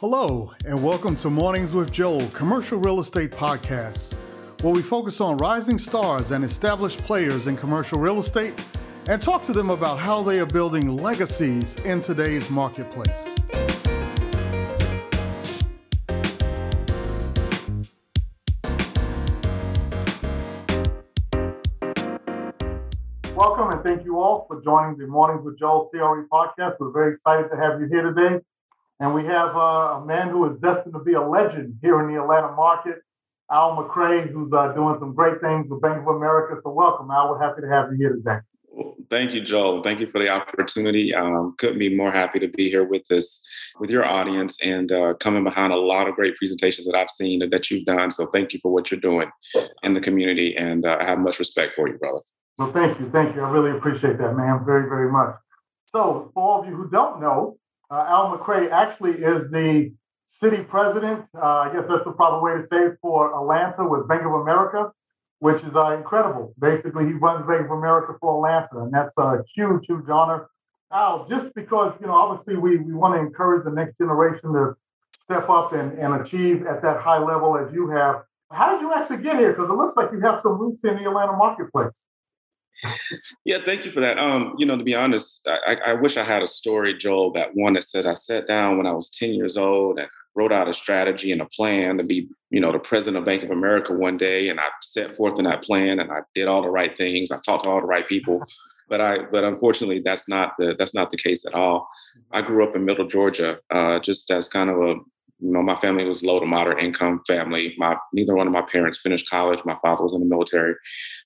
Hello, and welcome to Mornings with Joel, commercial real estate podcast, where we focus on rising stars and established players in commercial real estate and talk to them about how they are building legacies in today's marketplace. Welcome and thank you all for joining the Mornings with Joel CRE podcast. We're very excited to have you here today. And we have uh, a man who is destined to be a legend here in the Atlanta market, Al McCray, who's uh, doing some great things with Bank of America. So, welcome, Al. We're happy to have you here today. Well, thank you, Joel. Thank you for the opportunity. Um, couldn't be more happy to be here with this, with your audience, and uh, coming behind a lot of great presentations that I've seen and that you've done. So, thank you for what you're doing in the community, and uh, I have much respect for you, brother. Well, thank you, thank you. I really appreciate that, man, very, very much. So, for all of you who don't know, uh, Al McCray actually is the city president. Uh, I guess that's the proper way to say it for Atlanta with Bank of America, which is uh, incredible. Basically, he runs Bank of America for Atlanta, and that's a huge, huge honor. Al, just because, you know, obviously we, we want to encourage the next generation to step up and, and achieve at that high level as you have. How did you actually get here? Because it looks like you have some roots in the Atlanta marketplace. Yeah, thank you for that. Um, you know, to be honest, I, I wish I had a story, Joel, that one that says I sat down when I was 10 years old and wrote out a strategy and a plan to be, you know, the president of Bank of America one day. And I set forth in that plan and I did all the right things. I talked to all the right people. But I, but unfortunately, that's not the that's not the case at all. I grew up in Middle Georgia, uh, just as kind of a you know, my family was low to moderate income family. My neither one of my parents finished college. My father was in the military.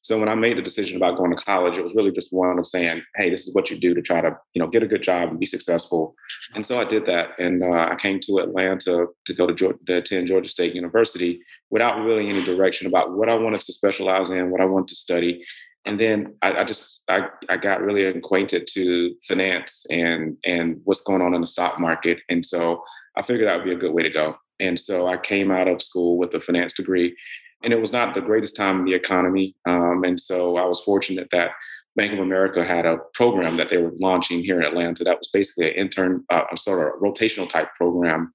So when I made the decision about going to college, it was really just one of saying, "Hey, this is what you do to try to, you know, get a good job and be successful." And so I did that, and uh, I came to Atlanta to go to, Georgia, to attend Georgia State University without really any direction about what I wanted to specialize in, what I wanted to study. And then I, I just I, I got really acquainted to finance and and what's going on in the stock market, and so I figured that would be a good way to go. And so I came out of school with a finance degree, and it was not the greatest time in the economy. Um, and so I was fortunate that Bank of America had a program that they were launching here in Atlanta that was basically an intern, uh, sort of rotational type program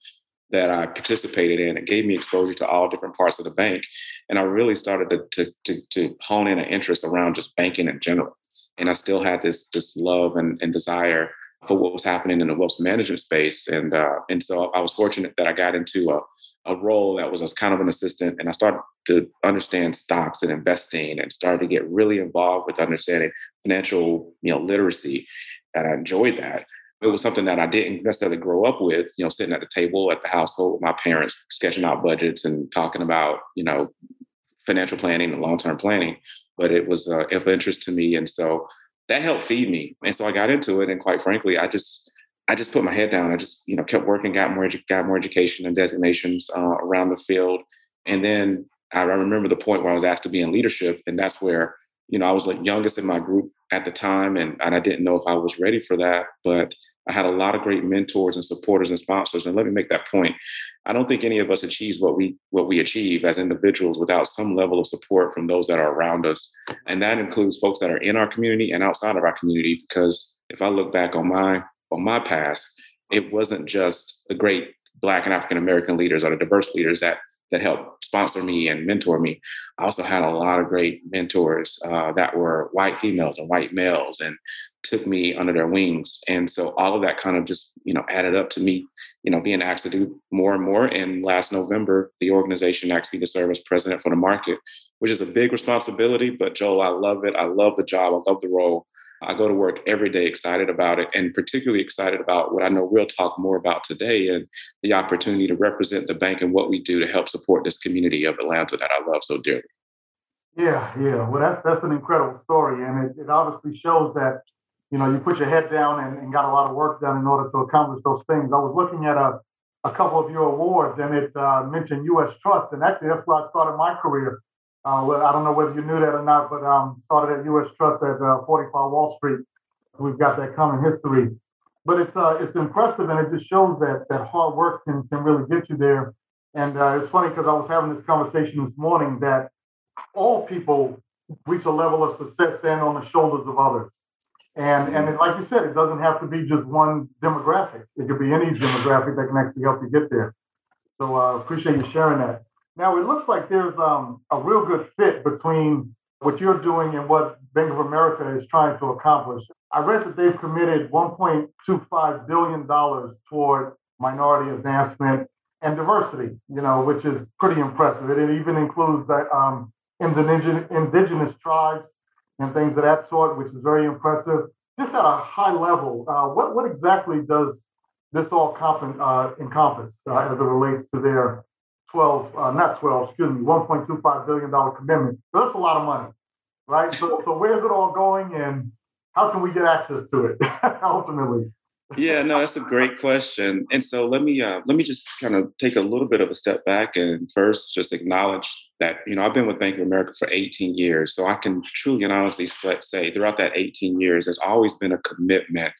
that I participated in. It gave me exposure to all different parts of the bank. And I really started to, to, to, to hone in an interest around just banking in general. And I still had this, this love and, and desire for what was happening in the wealth management space. And uh, and so I was fortunate that I got into a, a role that was as kind of an assistant, and I started to understand stocks and investing, and started to get really involved with understanding financial, you know, literacy. And I enjoyed that. It was something that I didn't necessarily grow up with, you know, sitting at the table at the household with my parents, sketching out budgets and talking about, you know, financial planning and long-term planning. But it was uh, of interest to me, and so that helped feed me. And so I got into it. And quite frankly, I just, I just put my head down. I just, you know, kept working, got more, got more education and designations uh, around the field. And then I remember the point where I was asked to be in leadership. And that's where, you know, I was the youngest in my group at the time. And, and I didn't know if I was ready for that. But I had a lot of great mentors and supporters and sponsors. And let me make that point. I don't think any of us achieves what we what we achieve as individuals without some level of support from those that are around us. And that includes folks that are in our community and outside of our community. Because if I look back on my on my past, it wasn't just the great Black and African American leaders or the diverse leaders that that helped sponsor me and mentor me. I also had a lot of great mentors uh, that were white females and white males and took me under their wings. And so all of that kind of just, you know, added up to me, you know, being asked to do more and more. And last November, the organization asked me to serve as president for the market, which is a big responsibility. But Joel, I love it. I love the job. I love the role. I go to work every day excited about it and particularly excited about what I know we'll talk more about today and the opportunity to represent the bank and what we do to help support this community of Atlanta that I love so dearly. Yeah, yeah. Well, that's that's an incredible story, and it, it obviously shows that you know, you put your head down and, and, got a lot of work done in order to accomplish those things. I was looking at a, a couple of your awards and it uh, mentioned U.S. Trust, and actually that's where I started my career. Uh, I don't know whether you knew that or not, but um, started at U.S. Trust at uh, 45 Wall Street. So we've got that common history. But it's uh, it's impressive, and it just shows that that hard work can can really get you there. And uh, it's funny because I was having this conversation this morning that all people reach a level of success stand on the shoulders of others. And and like you said, it doesn't have to be just one demographic. It could be any demographic that can actually help you get there. So I uh, appreciate you sharing that. Now it looks like there's um, a real good fit between what you're doing and what Bank of America is trying to accomplish. I read that they've committed $1.25 billion toward minority advancement and diversity, you know, which is pretty impressive. It, even includes that um, indigenous, indigenous tribes and things of that sort, which is very impressive. Just at a high level, uh, what, what exactly does this all comp- uh, encompass uh, as it relates to their 12, uh, not 12, excuse me, $1.25 billion commitment? That's a lot of money, right? So, so where's it all going and how can we get access to it ultimately? Yeah, no, that's a great question. And so let me uh, let me just kind of take a little bit of a step back and first just acknowledge that you know I've been with Bank of America for 18 years, so I can truly and honestly say throughout that 18 years, there's always been a commitment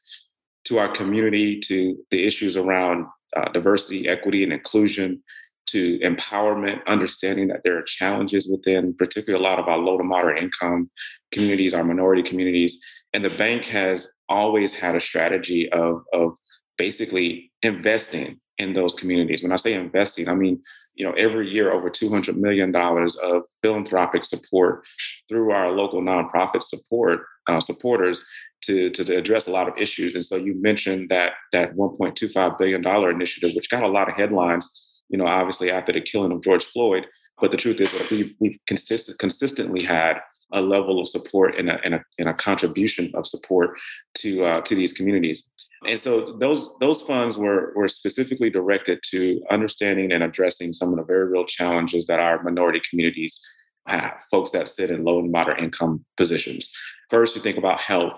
to our community, to the issues around uh, diversity, equity, and inclusion, to empowerment, understanding that there are challenges within, particularly a lot of our low to moderate income communities, our minority communities, and the bank has always had a strategy of, of basically investing in those communities. When I say investing, I mean, you know, every year over $200 million of philanthropic support through our local nonprofit support uh, supporters to, to, to, address a lot of issues. And so you mentioned that that $1.25 billion initiative, which got a lot of headlines, you know, obviously after the killing of George Floyd. But the truth is that we've, we've consist- consistently had a level of support and a, and a, and a contribution of support to uh, to these communities. And so those those funds were were specifically directed to understanding and addressing some of the very real challenges that our minority communities have, folks that sit in low and moderate income positions. First, you think about health.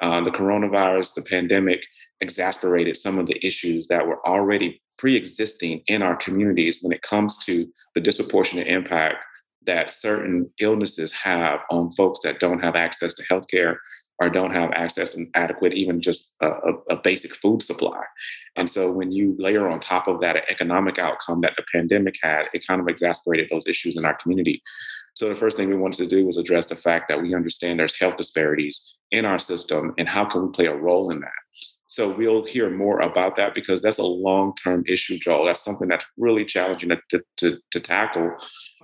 Uh, the coronavirus, the pandemic, exacerbated some of the issues that were already pre-existing in our communities when it comes to the disproportionate impact that certain illnesses have on folks that don't have access to healthcare or don't have access and adequate even just a, a, basic food supply. And so when you layer on top of that an economic outcome that the pandemic had it kind of exacerbated those issues in our community. So the first thing we wanted to do was address the fact that we understand there's health disparities in our system and how can we play a role in that so we'll hear more about that because that's a long-term issue, Joel. That's something that's really challenging to, to, to tackle.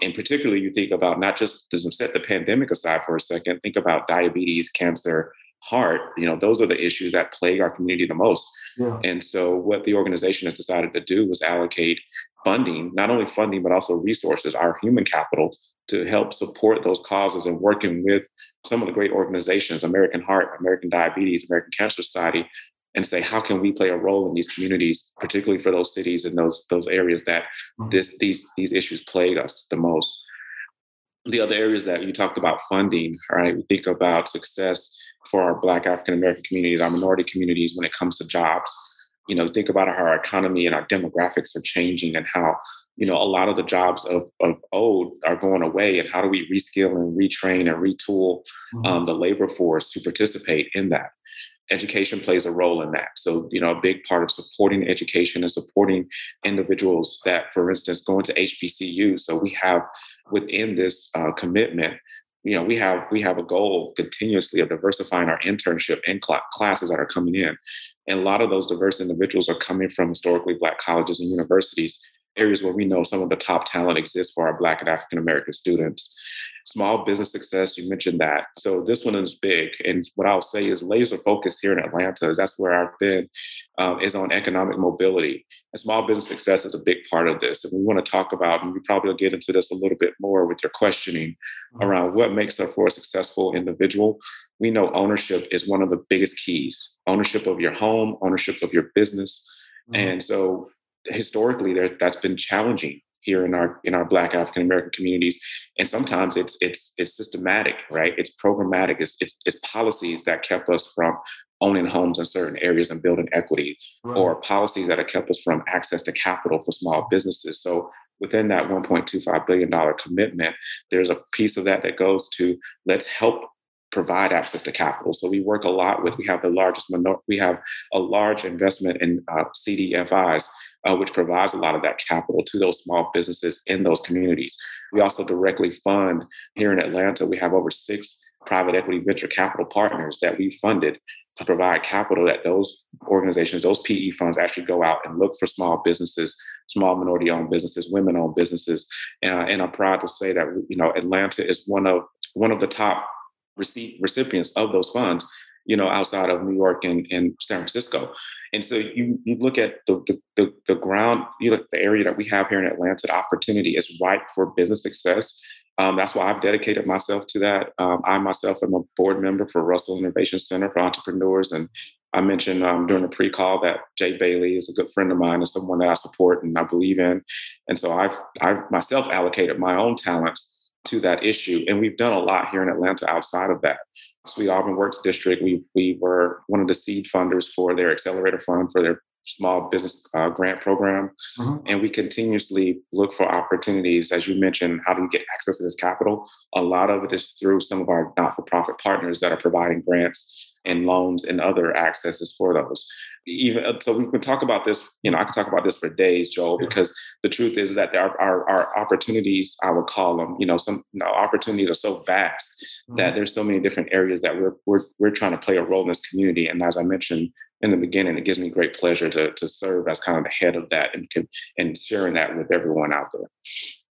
And particularly you think about not just to set the pandemic aside for a second, think about diabetes, cancer, heart. You know, those are the issues that plague our community the most. Yeah. And so what the organization has decided to do was allocate funding, not only funding, but also resources, our human capital to help support those causes and working with some of the great organizations, American Heart, American Diabetes, American Cancer Society, and say how can we play a role in these communities particularly for those cities and those those areas that mm-hmm. this these these issues plague us the most the other areas that you talked about funding right we think about success for our black african american communities our minority communities when it comes to jobs you know think about how our economy and our demographics are changing and how you know a lot of the jobs of, of old are going away and how do we reskill and retrain and retool mm-hmm. um, the labor force to participate in that education plays a role in that. So, you know, a big part of supporting education and supporting individuals that, for instance, go into HBCU. So we have within this uh, commitment, you know, we have we have a goal continuously of diversifying our internship and cl- classes that are coming in, and a lot of those diverse individuals are coming from historically Black colleges and universities areas where we know some of the top talent exists for our Black and African American students. Small business success, you mentioned that. So this one is big. And what I'll say is laser focused here in Atlanta. That's where I've been, um, is on economic mobility. And small business success is a big part of this. And we want to talk about, and we probably will get into this a little bit more with your questioning mm-hmm. around what makes up for a successful individual. We know ownership is one of the biggest keys ownership of your home, ownership of your business. Mm-hmm. And so historically there, that's been challenging here in our in our black african american communities and sometimes it's it's it's systematic right it's programmatic it's, it's, it's policies that kept us from owning homes in certain areas and building equity right. or policies that have kept us from access to capital for small businesses so within that 1.25 billion dollar commitment there's a piece of that that goes to let's help provide access to capital. So we work a lot with, we have the largest, minor, we have a large investment in uh, CDFIs, uh, which provides a lot of that capital to those small businesses in those communities. We also directly fund here in Atlanta, we have over six private equity venture capital partners that we funded to provide capital that those organizations, those PE funds actually go out and look for small businesses, small minority owned businesses, women owned businesses. And I'm proud to say that, you know, Atlanta is one of one of the top receipt recipients of those funds, you know, outside of New York and, and San Francisco. And so you you look at the the, the, the ground, you look at the area that we have here in Atlanta, the opportunity is ripe for business success. Um, that's why I've dedicated myself to that. Um, I myself am a board member for Russell Innovation Center for Entrepreneurs. And I mentioned um, during the pre call that Jay Bailey is a good friend of mine and someone that I support and I believe in. And so I've, I've myself allocated my own talents to that issue. And we've done a lot here in Atlanta outside of that. Sweet Auburn Works District, we, we were one of the seed funders for their accelerator fund for their small business uh, grant program. Mm-hmm. And we continuously look for opportunities. As you mentioned, how do we get access to this capital? A lot of it is through some of our not for profit partners that are providing grants and loans and other accesses for those. Even uh, so we can talk about this you know i can talk about this for days joel because the truth is that our, our, our opportunities i would call them you know some you know, opportunities are so vast mm-hmm. that there's so many different areas that we're, we're we're trying to play a role in this community and as i mentioned in the beginning it gives me great pleasure to to serve as kind of the head of that and and sharing that with everyone out there.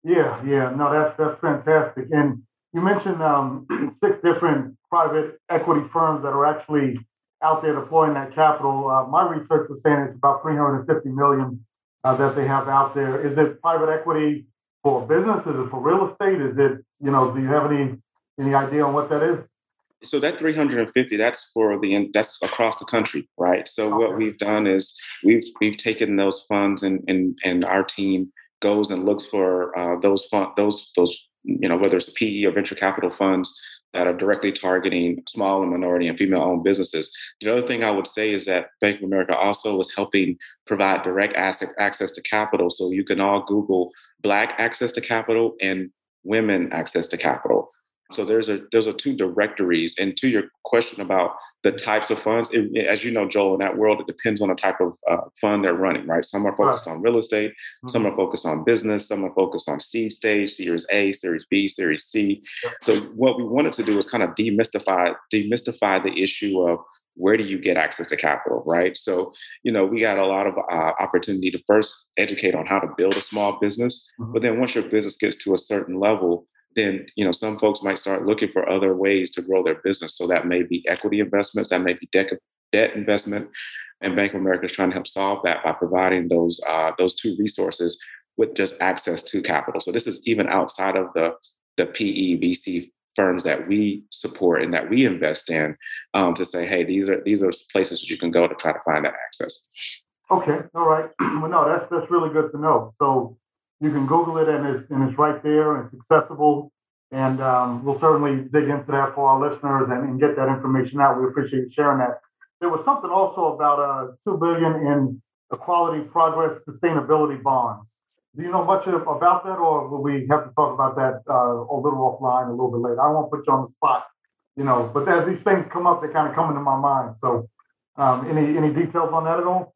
Yeah yeah no that's that's fantastic and you mentioned um, six different private equity firms that are actually out there deploying that capital. Uh, my research was saying it's about 350 million uh, that they have out there. Is it private equity for business? Is it for real estate? Is it, you know, do you have any any idea on what that is? So that 350, that's for the that's across the country, right? So okay. what we've done is we've we've taken those funds and and and our team goes and looks for uh, those fund those those you know whether it's PE or venture capital funds that are directly targeting small and minority and female owned businesses. The other thing I would say is that Bank of America also is helping provide direct access to capital. So you can all Google Black access to capital and women access to capital. So there's a there's a two directories. And to your question about the types of funds, it, as you know, Joel, in that world, it depends on the type of uh, fund they're running, right? Some are focused right. on real estate, mm-hmm. some are focused on business, some are focused on seed stage, Series A, Series B, Series C. So what we wanted to do is kind of demystify demystify the issue of where do you get access to capital, right? So you know, we got a lot of uh, opportunity to first educate on how to build a small business, mm-hmm. but then once your business gets to a certain level then you know some folks might start looking for other ways to grow their business. So that may be equity investments, that may be debt, debt investment, and Bank of America is trying to help solve that by providing those uh, those two resources with just access to capital. So this is even outside of the the PE VC firms that we support and that we invest in um, to say, hey, these are these are places that you can go to try to find that access. Okay, all right. well, no, that's that's really good to know. So you can Google it and it's and it's right there and it's accessible. And um, we'll certainly dig into that for our listeners and, and, get that information out. We appreciate sharing that. There was something also about uh, two billion in equality, progress, sustainability bonds. Do you know much about that, or will we have to talk about that uh, a little offline a little bit later? I won't put you on the spot, you know. But as these things come up, they kind of come into my mind. So, um, any any details on that at all?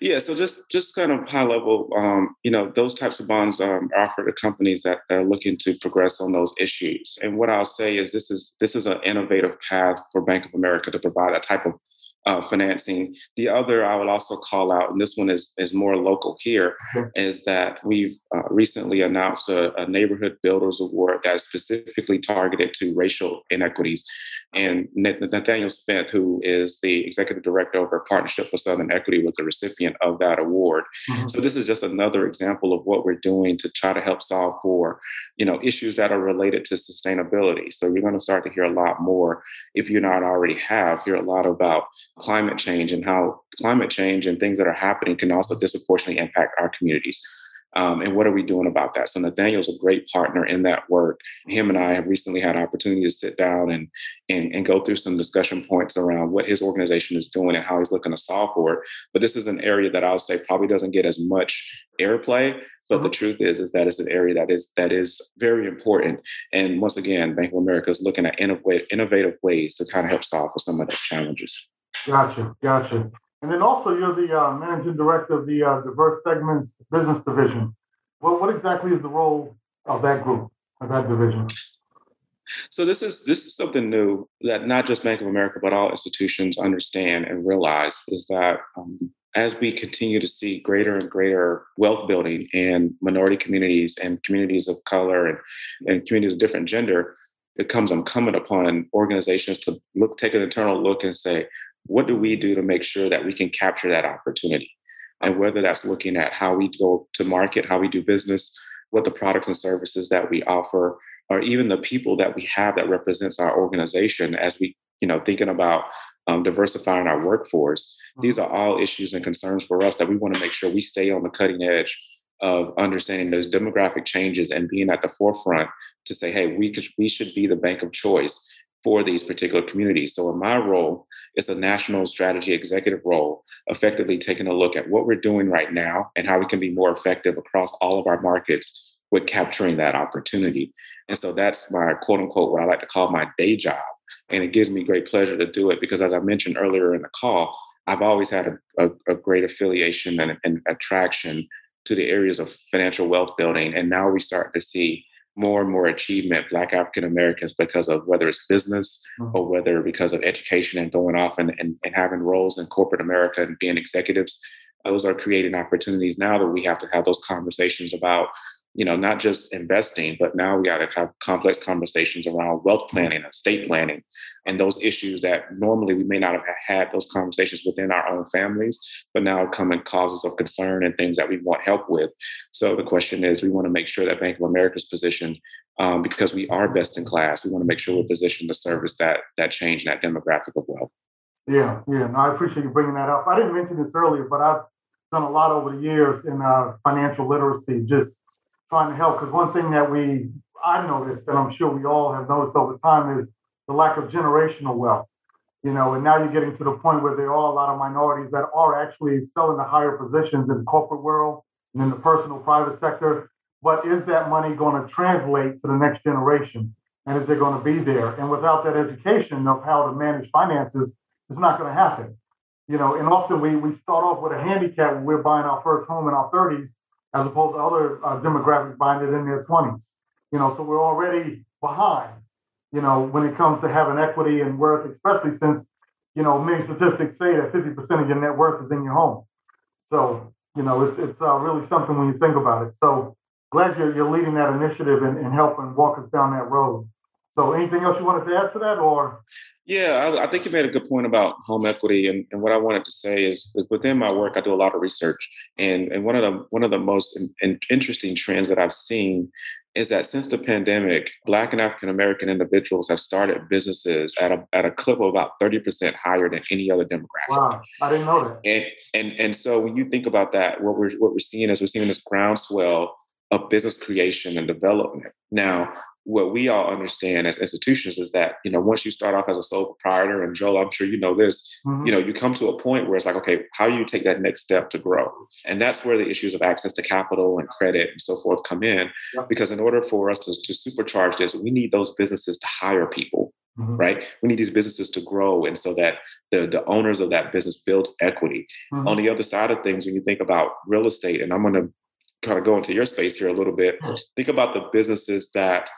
Yeah, so just just kind of high level, um, you know, those types of bonds um, are offered to companies that are looking to progress on those issues. And what I'll say is this is this is an innovative path for Bank of America to provide that type of uh, financing. The other I would also call out, and this one is is more local here, mm-hmm. is that we've uh, recently announced a, a, neighborhood builders award that is specifically targeted to racial inequities. And Nathaniel Smith, who is the executive director over Partnership for Southern Equity, was a recipient of that award. Mm-hmm. So this is just another example of what we're doing to try to help solve for, you know, issues that are related to sustainability. So you're going to start to hear a lot more, if you're not already have, hear a lot about climate change and how climate change and things that are happening can also disproportionately impact our communities. Um, and what are we doing about that? So Nathaniel's a great partner in that work. Him and I have recently had opportunity to sit down and, and and go through some discussion points around what his organization is doing and how he's looking to solve for it. But this is an area that I'll say probably doesn't get as much airplay. But the mm-hmm. truth is, is that it's an area that is that is very important. And once again, Bank of America is looking at innovative, innovative ways to kind of help solve for some of those challenges. Gotcha, gotcha. And then also, you're the uh, managing director of the uh, Diverse Segments Business Division. Well, what exactly is the role of that group, of that division? So this is this is something new that not just Bank of America but all institutions understand and realize is that um, as we continue to see greater and greater wealth building in minority communities and communities of color and, and communities of different gender, it becomes incumbent upon organizations to look take an internal look and say, what do we do to make sure that we can capture that opportunity? And whether that's looking at how we go to market, how we do business, what the products and services that we offer, or even the people that we have that represents our organization as we, you know, thinking about um, diversifying our workforce. These mm-hmm. are all issues and concerns for us that we want to make sure we stay on the cutting edge of understanding those demographic changes and being at the forefront to say, hey, we could, we should be the bank of choice for these particular communities. So in my role, it's a national strategy executive role, effectively taking a look at what we're doing right now and how we can be more effective across all of our markets with capturing that opportunity. And so that's my quote unquote, what I like to call my day job. And it gives me great pleasure to do it because, as I mentioned earlier in the call, I've always had a, a, a great affiliation and, and attraction to the areas of financial wealth building. And now we start to see more and more achievement black african americans because of whether it's business mm-hmm. or whether because of education and going off and, and, and having roles in corporate america and being executives those are creating opportunities now that we have to have those conversations about you know, not just investing, but now we got to have complex conversations around wealth planning, estate planning, and those issues that normally we may not have had those conversations within our own families, but now come in causes of concern and things that we want help with. So the question is, we want to make sure that Bank of America's position, um, because we are best in class, we want to make sure we're positioned to service that that change in that demographic of wealth. Yeah, yeah. No, I appreciate you bringing that up. I didn't mention this earlier, but I've done a lot over the years in uh, financial literacy, just trying to help. Because one thing that we I noticed, and I'm sure we all have noticed over time, is the lack of generational wealth. You know, and now you're getting to the point where there are a lot of minorities that are actually excelling the higher positions in the corporate world and in the personal private sector. But is that money going to translate to the next generation? And is it going to be there? And without that education of how to manage finances, it's not going to happen. You know, and often we we start off with a handicap when we're buying our first home in our 30s as opposed to other uh, demographics buying it in their 20s. You know, so we're already behind, you know, when it comes to having equity and worth, especially since, you know, many statistics say that 50% of your net worth is in your home. So, you know, it's, it's uh, really something when you think about it. So glad you're, you're leading that initiative and, and helping walk us down that road. So anything else you wanted to add to that or? Yeah, I, I, think you made a good point about home equity, and, and what I wanted to say is, is, within my work, I do a lot of research, and and one of the one of the most in, in interesting trends that I've seen is that since the pandemic, Black and African American individuals have started businesses at a at a clip of about thirty percent higher than any other demographic. Wow, I didn't know that. And and and so when you think about that, what we're what we're seeing is we're seeing this groundswell of business creation and development. Now, what we all understand as institutions is that you know once you start off as a sole proprietor and joel i'm sure you know this mm-hmm. you know you come to a point where it's like okay how do you take that next step to grow and that's where the issues of access to capital and credit and so forth come in because in order for us to, to supercharge this we need those businesses to hire people Mm-hmm. right? We need these businesses to grow, and so that the the owners of that business build equity. Mm-hmm. On the other side of things, when you think about real estate, and I'm going to kind of go into your space here a little bit, mm-hmm. think about the businesses that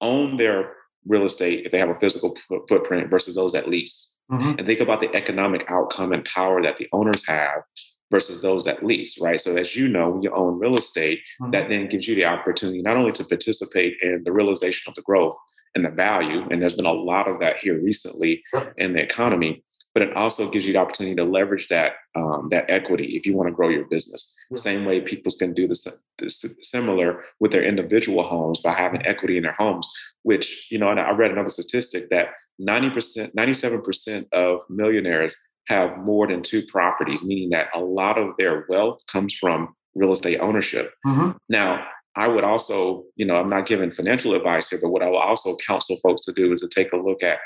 own their real estate if they have a physical footprint versus those that lease. Mm-hmm. And think about the economic outcome and power that the owners have versus those that lease, right? So as you know, when you own real estate, mm-hmm. that then gives you the opportunity not only to participate in the realization of the growth and the value, and there's been a lot of that here recently in the economy, but it also gives you the opportunity to leverage that um, that equity if you want to grow your business. Yes. Same way people can do this, this, similar with their individual homes by having equity in their homes. Which you know, and I read another statistic that ninety percent, ninety-seven percent of millionaires have more than two properties, meaning that a lot of their wealth comes from real estate ownership. Mm-hmm. Now, I would also, you know, I'm not giving financial advice here, but what I will also counsel folks to do is to take a look at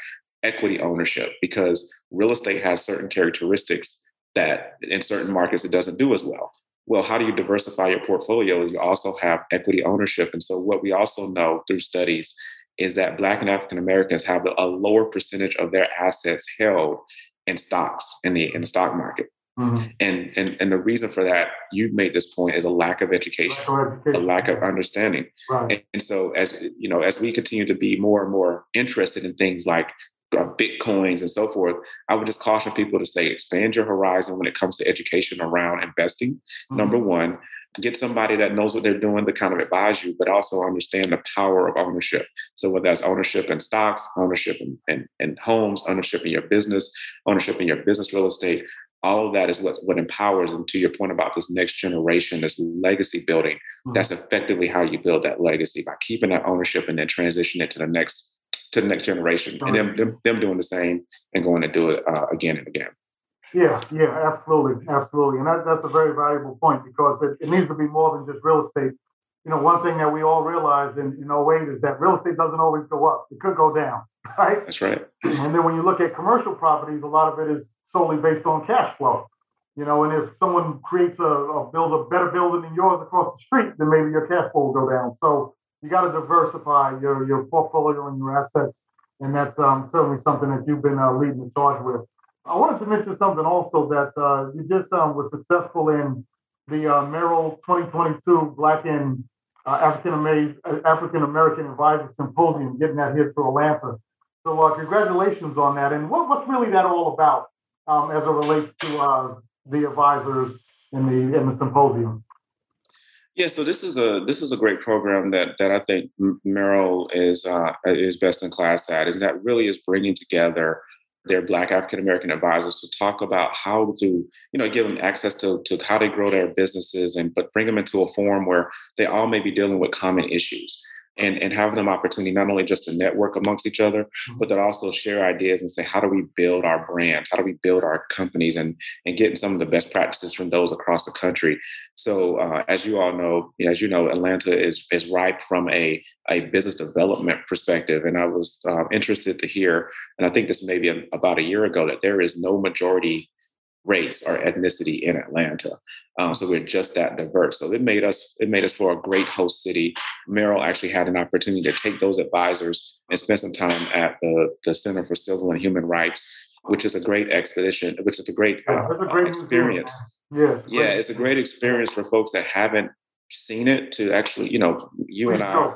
equity ownership because real estate has certain characteristics that in certain markets it doesn't do as well. Well, how do you diversify your portfolio? You also have equity ownership. And so, what we also know through studies is that Black and African Americans have a lower percentage of their assets held in stocks in the in the stock market. Mm-hmm. And, and and the reason for that, you made this point, is a lack of education, lack of education. a lack of understanding. Right. And, and, so as you know, as we continue to be more and more interested in things like bitcoins and so forth, I would just caution people to say expand your horizon when it comes to education around investing. Mm-hmm. Number one, get somebody that knows what they're doing to kind of advise you, but also understand the power of ownership. So whether that's ownership in stocks, ownership in, in, in homes, ownership in your business, ownership in your business real estate, all of that is what, what empowers and to your point about this next generation this legacy building mm-hmm. that's effectively how you build that legacy by keeping that ownership and then transition it to the next to the next generation and them, them, them doing the same and going to do it uh, again and again yeah, yeah, absolutely, absolutely, and that, that's a very valuable point because it, it, needs to be more than just real estate. You know, one thing that we all realize in, in 08 is that real estate doesn't always go up; it could go down, right? That's right. And then when you look at commercial properties, a lot of it is solely based on cash flow. You know, and if someone creates a, a builds a better building than yours across the street, then maybe your cash flow will go down. So you got to diversify your your portfolio and your assets, and that's um, certainly something that you've been uh, leading the charge with. I wanted to mention something also that uh, you just um, was successful in the uh, Merrill 2022 Black and uh, African American African American Advisor Symposium, getting that here to Atlanta. So uh, congratulations on that. And what, what's really that all about um, as it relates to uh, the advisors in the in the symposium? Yeah, so this is a this is a great program that that I think Merrill is uh, is best in class at, is that really is bringing together their Black African American advisors to talk about how to, you know, give them access to, to how they grow their businesses and but bring them into a forum where they all may be dealing with common issues and, and having them opportunity not only just to network amongst each other, mm-hmm. but that also share ideas and say, how do we build our brands? How do we build our companies and, and getting some of the best practices from those across the country? So uh, as you all know, as you know, Atlanta is, is ripe from a, a business development perspective. And I was uh, interested to hear, and I think this may be a, about a year ago, that there is no majority race or ethnicity in Atlanta. Um, so we're just that diverse. So it made us it made us for a great host city. Merrill actually had an opportunity to take those advisors and spend some time at the, the Center for Civil and Human Rights, which is a great expedition, which is a great, uh, a great experience. Yes. Yeah, it's a great experience for folks that haven't seen it to actually, you know, you and I,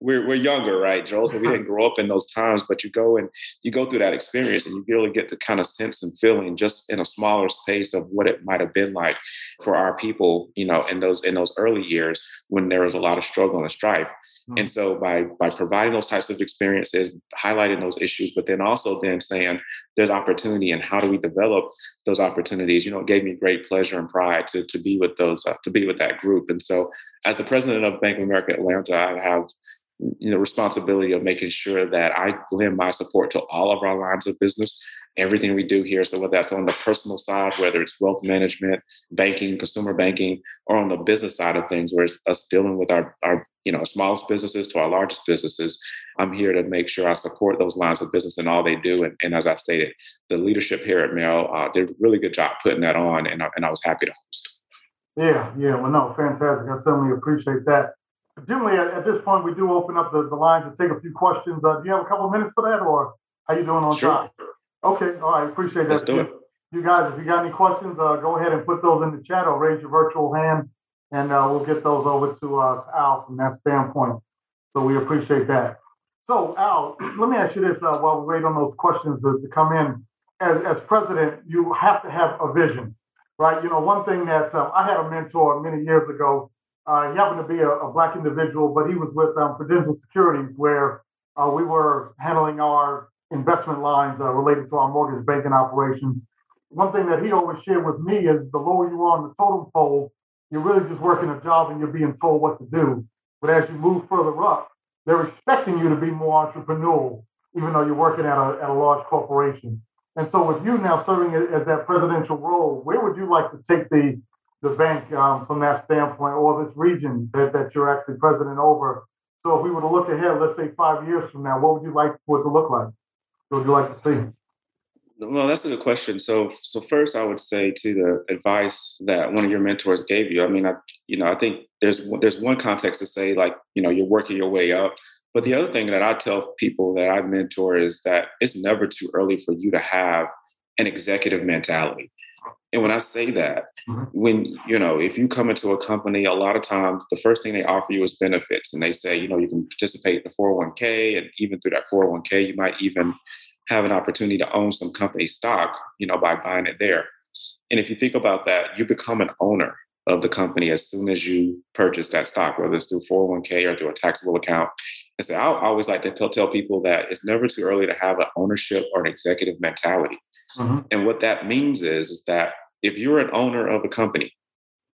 we're, we're younger, right, Joel? So we didn't grow up in those times, but you go and you go through that experience and you really get to kind of sense and feeling just in a smaller space of what it might have been like for our people, you know, in those in those early years when there was a lot of struggle and strife. And mm. so by by providing those types of experiences, highlighting those issues, but then also then saying there's opportunity and how do we develop those opportunities, you know, it gave me great pleasure and pride to to be with those uh, to be with that group. And so as the president of Bank of America Atlanta, I have you know responsibility of making sure that I lend my support to all of our lines of business, everything we do here. So whether that's on the personal side, whether it's wealth management, banking, consumer banking, or on the business side of things, where it's us dealing with our our you know smallest businesses to our largest businesses, I'm here to make sure I support those lines of business and all they do. And, and as I stated, the leadership here at Merrill uh, did a really good job putting that on, and I, and I was happy to host. Yeah, yeah. Well, no, fantastic. I certainly appreciate that. Generally, at, at this point, we do open up the, the lines to take a few questions. Uh, do you have a couple minutes for that, or how you doing on sure. time? Okay, all right. Appreciate that. Let's do it. You guys, if you got any questions, uh, go ahead and put those in the chat or raise your virtual hand, and uh, we'll get those over to, uh, to Al from that standpoint. So we appreciate that. So, Al, let me ask you this uh, while we wait on those questions to, to come in. As, as president, you have to have a vision right? You know, one thing that um, I had a mentor many years ago. Uh, he happened to be a, a, black individual, but he was with um, Prudential Securities, where uh, we were handling our investment lines uh, related to our mortgage banking operations. One thing that he always shared with me is the lower you are on the totem pole, you're really just working a job and you're being told what to do. But as you move further up, they're expecting you to be more entrepreneurial, even though you're working at a, at a large corporation. And so, with you now serving as that presidential role, where would you like to take the the bank um, from that standpoint, or this region that, that you're actually president over? So, if we were to look ahead, let's say five years from now, what would you like for it to look like? What would you like to see? Well, that's a good question. So, so first, I would say to the advice that one of your mentors gave you. I mean, I, you know, I think there's there's one context to say like, you know, you're working your way up, but the other thing that I tell people that I mentor is that it's never too early for you to have an executive mentality. And when I say that, mm-hmm. when you know, if you come into a company, a lot of times the first thing they offer you is benefits, and they say, you know, you can participate in the 401k, and even through that 401k, you might even have an opportunity to own some company stock, you know, by buying it there. And if you think about that, you become an owner of the company as soon as you purchase that stock, whether it's through 401k or through a taxable account. And so I always like to tell people that it's never too early to have an ownership or an executive mentality. Mm-hmm. And what that means is, is that if you're an owner of a company,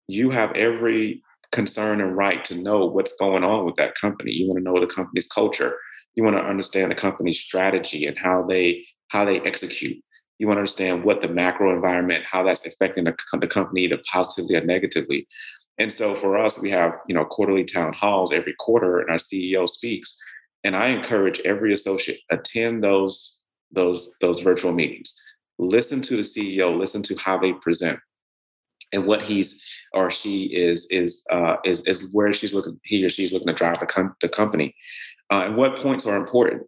you have every concern and right to know what's going on with that company. You want to know the company's culture. You want to understand the company's strategy and how they how they execute. You want to understand what the macro environment, how that's affecting the, the company either positively or negatively. And so for us, we have you know quarterly town halls every quarter, and our CEO speaks. And I encourage every associate attend those those those virtual meetings listen to the CEO, listen to how they present and what he's or she is is uh, is is where she's looking he or she's looking to drive the, com- the company uh, and what points are important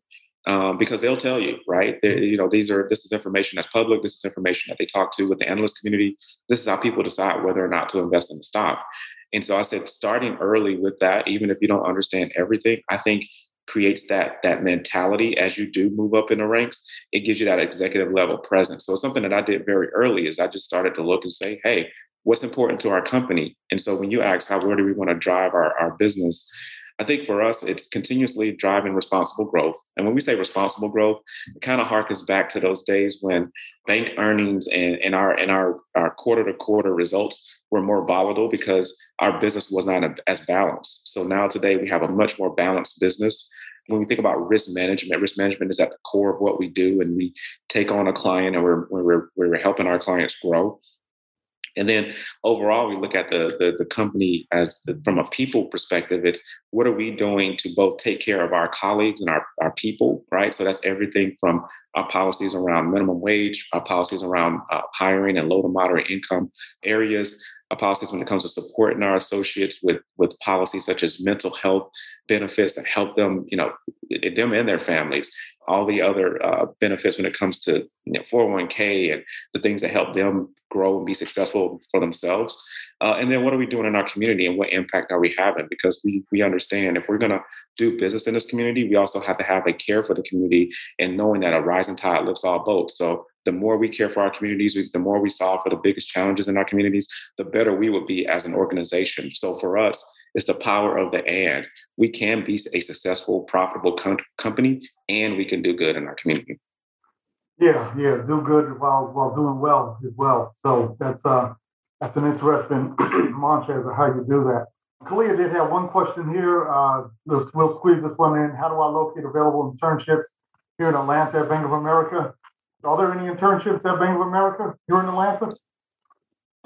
um, because they'll tell you right? They're, you know these are this is information that's public this is information that they talk to with the analyst community. This is how people decide whether or not to invest in the stock. And so i said starting early with that even if you don't understand everything i think creates that that mentality as you do move up in the ranks. It gives you that executive level presence. So something that i did very early is i just started to look and say hey what's important to our company? And so when you ask how where do we want to drive our, our business i think for us it's continuously driving responsible growth. And when we say responsible growth it kind of harkens back to those days when bank earnings and, and our and our, our quarter to quarter results were more volatile because our business was not as balanced. So now today we have a much more balanced business. When we think about risk management, risk management is at the core of what we do, and we take on a client and we're we're, we're helping our clients grow. And then overall, we look at the, the, the company as the, from a people perspective. It's what are we doing to both take care of our colleagues and our, our people, right? So that's everything from our policies around minimum wage, our policies around uh, hiring and low to moderate income areas, our policies when it comes to supporting our associates with with policies such as mental health benefits that help them, you know, them and their families. All the other uh, benefits when it comes to you know, 401k and the things that help them grow and be successful for themselves. Uh, and then what are we doing in our community and what impact are we having? Because we we understand if we're going to do business in this community, we also have to have a care for the community and knowing that a rising tide lifts all boats. So the more we care for our communities, we, the more we solve for the biggest challenges in our communities, the better we will be as an organization. So for us, it's the power of the and. We can be a successful, profitable com- company, and we can do good in our community. Yeah, yeah, do good while while doing well as well. So that's uh that's an interesting mantra as to how you do that. Kalia did have one question here. Uh, we'll squeeze this one in. How do I locate available internships here in Atlanta at Bank of America? Are there any internships at Bank of America here in Atlanta?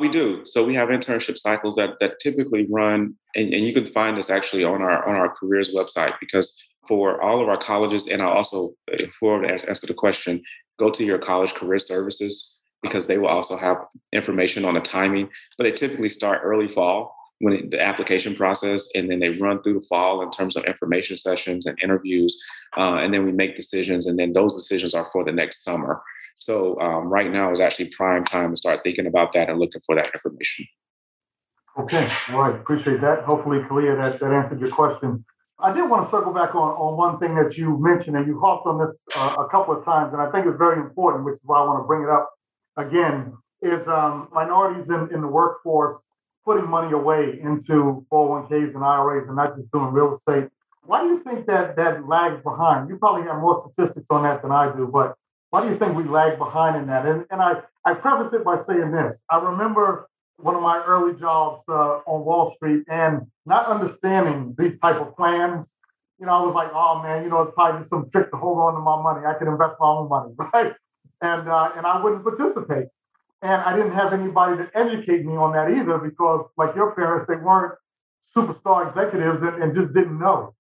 We do. So we have internship cycles that that typically run, and, and you can find this actually on our on our careers website because for all of our colleges, and I'll also, for answer the question, go to your college career services because they will also have information on the timing. But they typically start early fall when it, the application process, and then they run through the fall in terms of information sessions and interviews, uh, and then we make decisions, and then those decisions are for the next summer. So um, right now is actually prime time to start thinking about that and looking for that information. Okay, all right, appreciate that. Hopefully, Kalia, that, that answered your question. I did want to circle back on, on one thing that you mentioned, and you harped on this uh, a couple of times, and I think it's very important, which is why I want to bring it up again, is um, minorities in, in the workforce putting money away into 401ks and IRAs and not just doing real estate. Why do you think that that lags behind? You probably have more statistics on that than I do, but why do you think we lag behind in that? And, and I, I preface it by saying this. I remember one of my early jobs uh, on Wall Street and not understanding these type of plans. You know, I was like, oh man, you know, it's probably just some trick to hold on to my money. I can invest my own money, right? And uh, and I wouldn't participate. And I didn't have anybody to educate me on that either because, like your parents, they weren't superstar executives and, and just didn't know.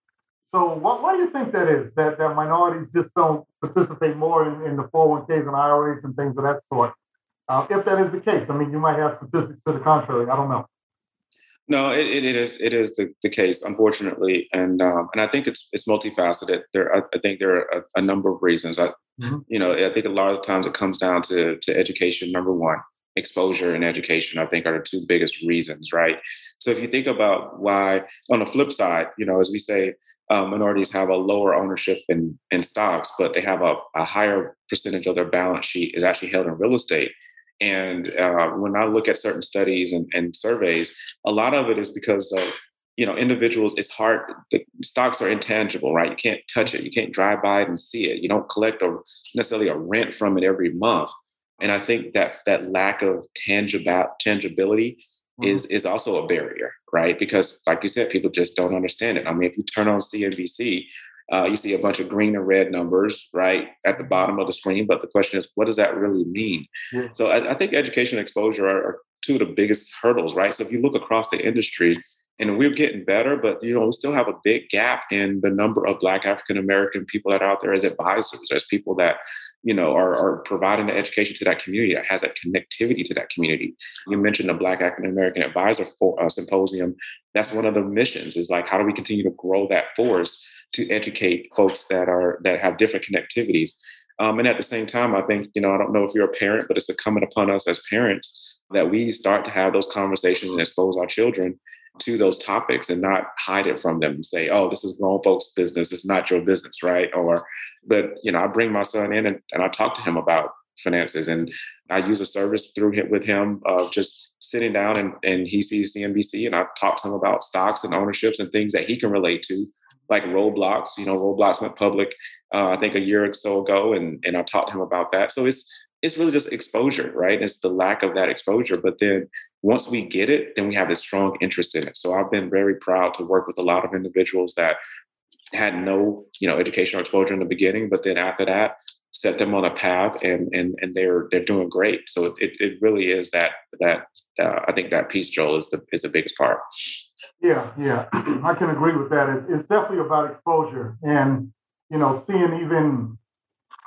So, what, why do you think that is? That, that minorities just don't participate more in, in the 401ks and IRAs and things of that sort? Uh, if that is the case, I mean, you might have statistics to the contrary. I don't know. No, it, it is it is the, the case, unfortunately, and um, and I think it's it's multifaceted. There, I, I think there are a, a, number of reasons. I, mm-hmm. you know, I think a lot of times it comes down to to education. Number one, exposure and education, I think, are the two biggest reasons, right? So if you think about why, on the flip side, you know, as we say, uh, minorities have a lower ownership in, in stocks, but they have a, a higher percentage of their balance sheet is actually held in real estate. And uh, when I look at certain studies and, and, surveys, a lot of it is because of you know individuals. It's hard. The stocks are intangible, right? You can't touch it. You can't drive by it and see it. You don't collect a necessarily a rent from it every month. And I think that that lack of tangible tangibility. Is is also a barrier, right? Because like you said, people just don't understand it. I mean, if you turn on CNBC, uh, you see a bunch of green and red numbers right at the bottom of the screen, but the question is, what does that really mean? Yeah. So I, I, think education and exposure are, are two of the biggest hurdles, right? So if you look across the industry, and we're getting better, but you know, we still have a big gap in the number of Black African American people that are out there as advisors, as people that you know are, are providing the education to that community that has that connectivity to that community. You mentioned the Black African American Advisor for, uh, Symposium. That's one of the missions. Is like how do we continue to grow that force to educate folks that are that have different connectivities. Um, and at the same time, I think you know I don't know if you're a parent, but it's incumbent upon us as parents that we start to have those conversations and expose our children to those topics and not hide it from them and say, oh, this is grown folks' business. It's not your business, right? Or, but, you know, I bring my son in and, and I talk to him about finances and I use a service through him with him of just sitting down and, and he sees CNBC and I talk to him about stocks and ownerships and things that he can relate to, like Roblox. You know, Roblox went public, uh, I think a year or so ago, and, and I talked to him about that. So it's it's really just exposure, right? It's the lack of that exposure. But then once we get it, then we have a strong interest in it. So I've been very proud to work with a lot of individuals that had no, you know, educational exposure in the beginning, but then after that, set them on a path and and and they're they're doing great. So it it really is that that uh, I think that piece, Joel, is the is the biggest part. Yeah, yeah, I can agree with that. It's, it's definitely about exposure and you know seeing even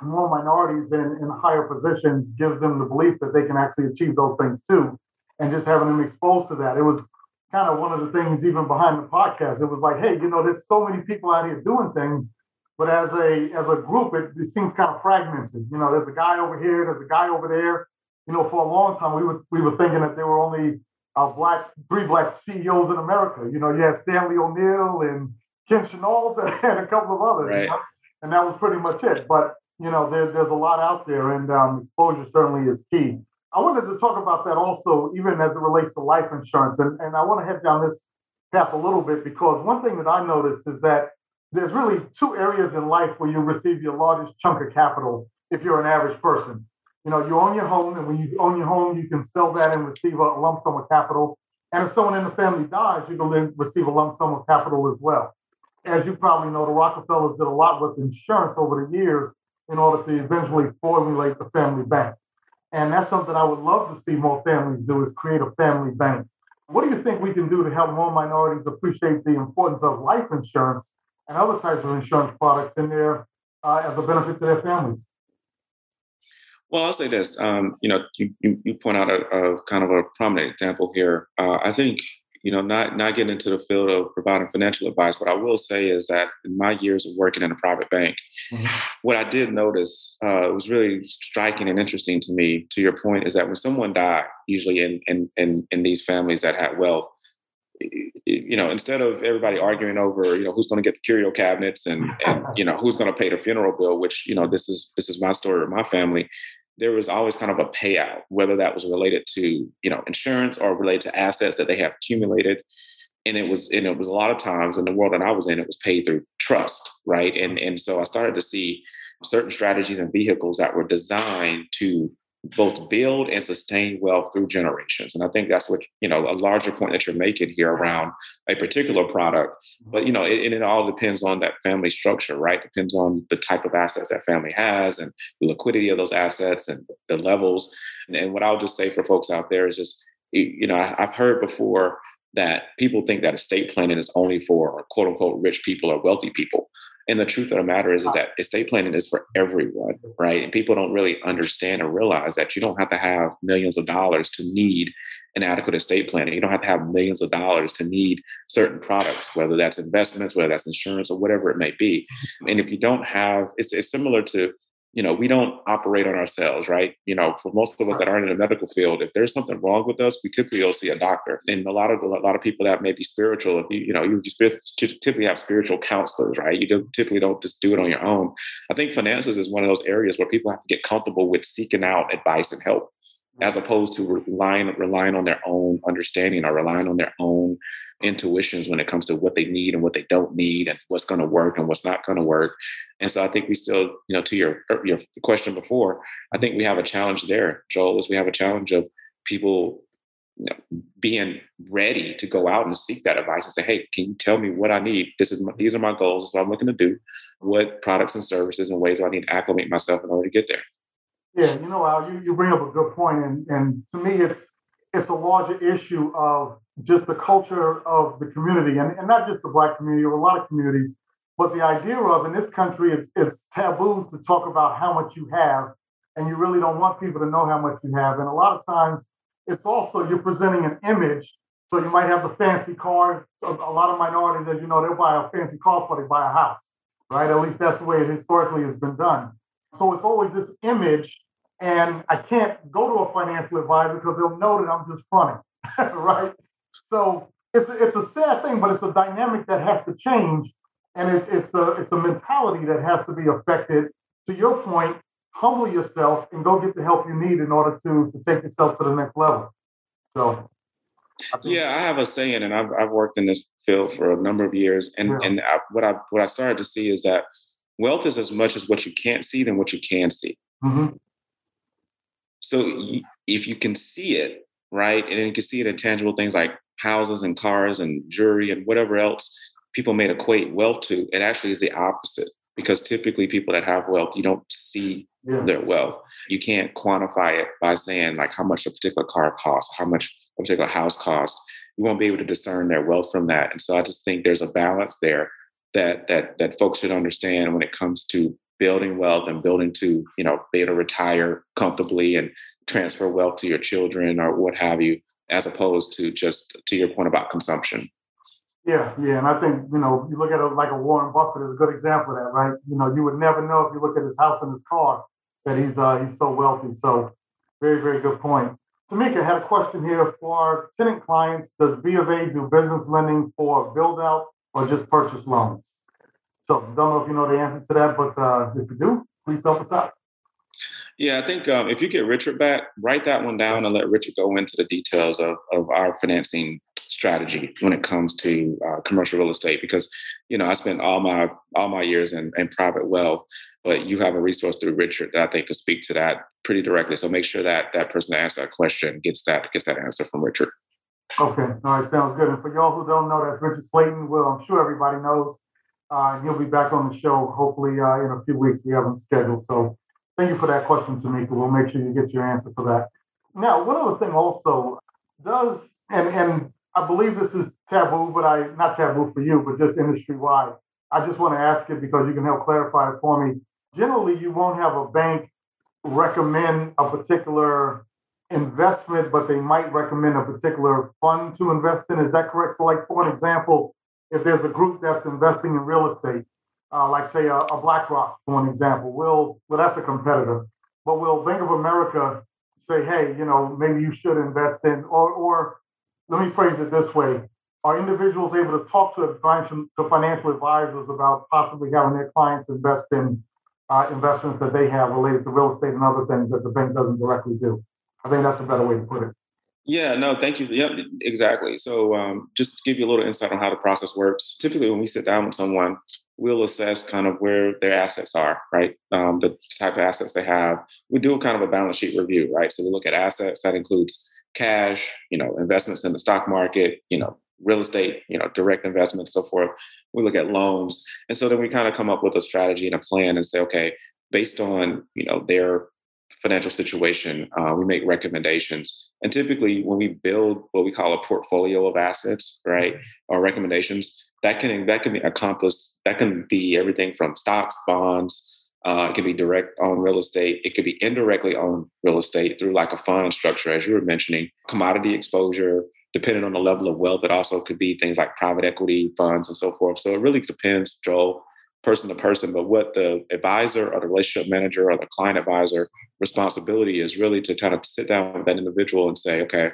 more minorities in, in higher positions gives them the belief that they can actually achieve those things too. And just having them exposed to that. It was kind of one of the things even behind the podcast. It was like, hey, you know, there's so many people out here doing things, but as a as a group, it, it seems kind of fragmented. You know, there's a guy over here, there's a guy over there. You know, for a long time we were we were thinking that there were only uh, black three black CEOs in America. You know, you had Stanley O'Neill and Ken Chenault and a couple of others, right. you know? and that was pretty much it. But you know, there, there's a lot out there, and um, exposure certainly is key. I wanted to talk about that also, even as it relates to life insurance, and, and I want to head down this path a little bit because one thing that I noticed is that there's really two areas in life where you receive your largest chunk of capital if you're an average person. You know, you own your home, and when you own your home, you can sell that and receive a lump sum of capital. And if someone in the family dies, you can receive a lump sum of capital as well. As you probably know, the Rockefellers did a lot with insurance over the years in order to eventually formulate the family bank. And that's something I would love to see more families do is create a family bank. What do you think we can do to help more minorities appreciate the importance of life insurance and other types of insurance products in there uh, as a benefit to their families? Well, I'll say this. Um, you know, you, you, point out a, a, kind of a prominent example here. Uh, I think you know, not not getting into the field of providing financial advice, what I will say is that in my years of working in a private bank, mm-hmm. what I did notice uh, was really striking and interesting to me. To your point, is that when someone died, usually in in in, in these families that had wealth, you know, instead of everybody arguing over, you know, who's going to get the curio cabinets and and you know who's going to pay the funeral bill, which you know this is this is my story of my family there was always kind of a payout, whether that was related to you know insurance or related to assets that they have accumulated. And it was and it was a lot of times in the world that I was in, it was paid through trust, right? And and so I started to see certain strategies and vehicles that were designed to both build and sustain wealth through generations. And I think that's what, you know, a larger point that you're making here around a particular product. But, you mm-hmm. know, it, it all depends on that family structure, right? Depends on the type of assets that family has and the liquidity of those assets and the levels. And, and what I'll just say for folks out there is just, you know, I've heard before that people think that estate planning is only for quote unquote rich people or wealthy people. And the truth of the matter is, is that estate planning is for everyone, right? And people don't really understand or realize that you don't have to have millions of dollars to need an adequate estate planning. You don't have to have millions of dollars to need certain products, whether that's investments, whether that's insurance, or whatever it may be. Mm-hmm. And if you don't have, it's, it's similar to you know, we don't operate on ourselves, right? You know, for most of us that aren't in the medical field, if there's something wrong with us, we typically go see a doctor. And a lot of a lot of people that may be spiritual, if you, you know, you typically have spiritual counselors, right? You don't, typically don't just do it on your own. I think finances is one of those areas where people have to get comfortable with seeking out advice and help as opposed to relying relying on their own understanding or relying on their own intuitions when it comes to what they need and what they don't need and what's going to work and what's not going to work. And so I think we still, you know, to your er, your question before, I think we have a challenge there, Joel, is we have a challenge of people you know, being ready to go out and seek that advice and say, "Hey, can you tell me what I need? This is my, these are my goals. This is what I'm looking to do. What products and services and ways do I need to acclimate myself in order to get there?" Yeah, you know, Al, you, you bring up a good point, and and to me, it's it's a larger issue of just the culture of the community, and, and not just the black community, or a lot of communities, but the idea of in this country, it's it's taboo to talk about how much you have, and you really don't want people to know how much you have, and a lot of times, it's also you're presenting an image. So you might have the fancy car. A lot of minorities, as you know, they'll buy a fancy car before they buy a house, right? At least that's the way it historically has been done. So it's always this image and I can't go to a financial advisor because they'll know that I'm just fronting, right? So it's a, it's a sad thing, but it's a dynamic that has to change, and it's it's a it's a mentality that has to be affected. To your point, humble yourself and go get the help you need in order to to take yourself to the next level. So. I yeah, I have a saying, and I've I've worked in this field for a number of years, and yeah. and I, what I what I started to see is that wealth is as much as what you can't see than what you can see. Mm-hmm. So if you can see it, right, and then you can see it in tangible things like houses and cars and jewelry and whatever else people may equate wealth to, it actually is the opposite. Because typically, people that have wealth, you don't see yeah. their wealth. You can't quantify it by saying like how much a particular car costs, how much a particular house costs. You won't be able to discern their wealth from that. And so I just think there's a balance there that that that folks should understand when it comes to building wealth and building to you know be able to retire comfortably and transfer wealth to your children or what have you as opposed to just to your point about consumption. Yeah yeah and i think you know you look at it like a warren buffett is a good example of that right? You know you would never know if you look at his house and his car that he's uh he's so wealthy. So very very good point. Tamika had a question here for tenant clients. Does B of A do business lending for build out or just purchase loans? So don't know if you know the answer to that, but uh, if you do, please help us out. Yeah, I think um, if you get Richard back, write that one down and let Richard go into the details of, of our financing strategy when it comes to uh, commercial real estate. Because you know, I spent all my all my years in, in private wealth, but you have a resource through Richard that I think could speak to that pretty directly. So make sure that that person that asked that question gets that gets that answer from Richard. Okay, all right, sounds good. And for y'all who don't know, that's Richard Slayton. Well, I'm sure everybody knows uh, he'll be back on the show hopefully uh, in a few weeks. We have him scheduled. So thank you for that question, Tamika. We'll make sure you get your answer for that. Now, one other thing also does, and, and I believe this is taboo, but I not taboo for you, but just industry wide. I just want to ask it because you can help clarify it for me. Generally, you won't have a bank recommend a particular investment, but they might recommend a particular fund to invest in. Is that correct? So, like for an example, if there's a group that's investing in real estate, uh, like say a, a BlackRock, for an example, will well that's a competitor, but will Bank of America say, hey, you know, maybe you should invest in, or or let me phrase it this way: Are individuals able to talk to financial to financial advisors about possibly having their clients invest in uh, investments that they have related to real estate and other things that the bank doesn't directly do? I think that's a better way to put it. Yeah, no, thank you. Yep, exactly. So, um, just to give you a little insight on how the process works, typically when we sit down with someone, we'll assess kind of where their assets are, right? Um, the type of assets they have. We do kind of a balance sheet review, right? So we look at assets that includes cash, you know, investments in the stock market, you know, real estate, you know, direct investments, so forth. We look at loans, and so then we kind of come up with a strategy and a plan and say, okay, based on you know their financial situation, uh, we make recommendations. And typically, when we build what we call a portfolio of assets, right, or recommendations, that can that can be accomplished. That can be everything from stocks, bonds. Uh, it can be direct on real estate. It could be indirectly on real estate through like a fund structure, as you were mentioning, commodity exposure. Depending on the level of wealth, it also could be things like private equity funds and so forth. So it really depends, Joel, person to person, but what the advisor or the relationship manager or the client advisor responsibility is really to kind of sit down with that individual and say, okay,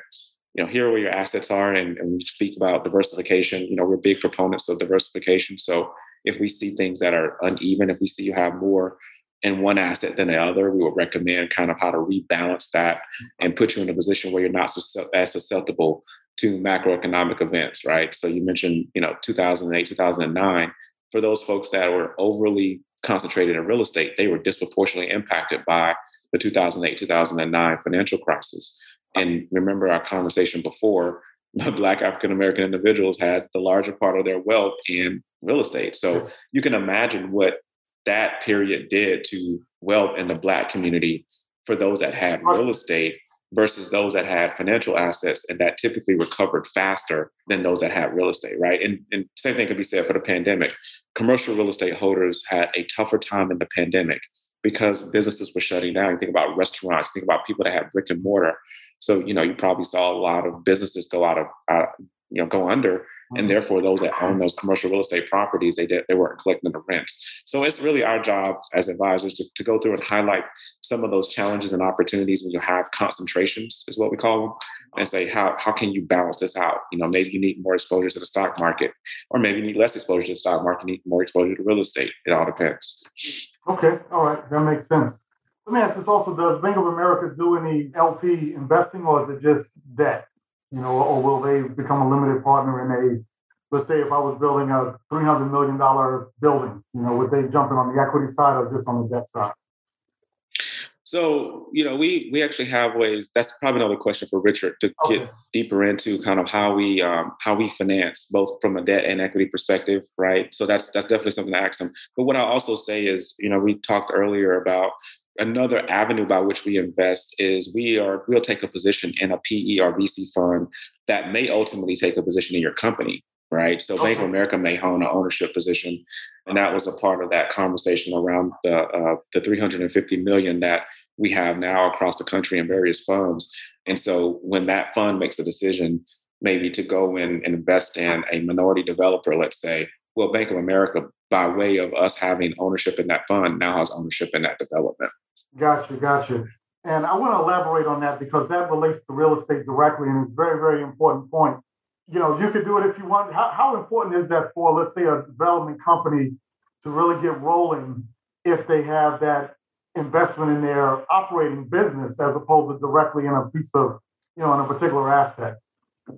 you know, here are where your assets are. And, and we speak about diversification. You know, we're big proponents of diversification. So if we see things that are uneven, if we see you have more in one asset than the other, we would recommend kind of how to rebalance that and put you in a position where you're not so, as susceptible to macroeconomic events, right? So you mentioned, you know, 2008, 2009. For those folks that were overly concentrated in real estate, they were disproportionately impacted by the 2008, 2009 financial crisis. And remember our conversation before, Black African American individuals had the larger part of their wealth in real estate. So you can imagine what that period did to wealth in the Black community for those that had real estate versus those that had financial assets and that typically recovered faster than those that had real estate, right? And, and same thing could be said for the pandemic. Commercial real estate holders had a tougher time in the pandemic because businesses were shutting down. You think about restaurants, you think about people that had brick and mortar. So, you know, you probably saw a lot of businesses go out of, uh, you know, go under and mm-hmm. therefore those that own those commercial real estate properties they did they weren't collecting the rents. So it's really our job as advisors to, to go through and highlight some of those challenges and opportunities when you have concentrations is what we call them and say how, how can you balance this out? You know maybe you need more exposure to the stock market or maybe you need less exposure to the stock market you need more exposure to real estate. It all depends. Okay all right that makes sense. Let me ask this also does bank of america do any lp investing or is it just debt you know, or will they become a limited partner in a, let's say if I was building a $300 million building, you know, would they jump in on the equity side or just on the debt side? So, you know, we we actually have ways. That's probably another question for Richard to okay. get deeper into kind of how we um, how we finance both from a debt and equity perspective, right? So that's that's definitely something to ask him. But what I'll also say is, you know, we talked earlier about another avenue by which we invest is we are we'll take a position in a PE or VC fund that may ultimately take a position in your company, right? So okay. Bank of America may own an ownership position, and that was a part of that conversation around the uh, the 350 million that we have now across the country in various funds. And so when that fund makes a decision, maybe to go in and invest in a minority developer, let's say, well, Bank of America, by way of us having ownership in that fund, now has ownership in that development. Gotcha, gotcha. And I want to elaborate on that because that relates to real estate directly, and it's a very, very important point. You know, you could do it if you want. How, how important is that for, let's say, a development company to really get rolling if they have that investment in their operating business as opposed to directly in a piece of, you know, in a particular asset?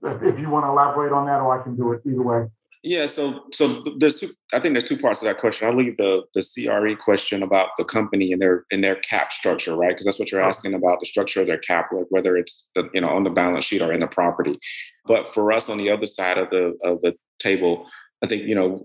If you want to elaborate on that, or I can do it either way. Yeah, so so there's two. I think there's two parts to that question. I'll leave the the CRE question about the company and their in their cap structure, right? Because that's what you're asking about the structure of their cap, like whether it's the, you know on the balance sheet or in the property. But for us on the other side of the of the table, I think you know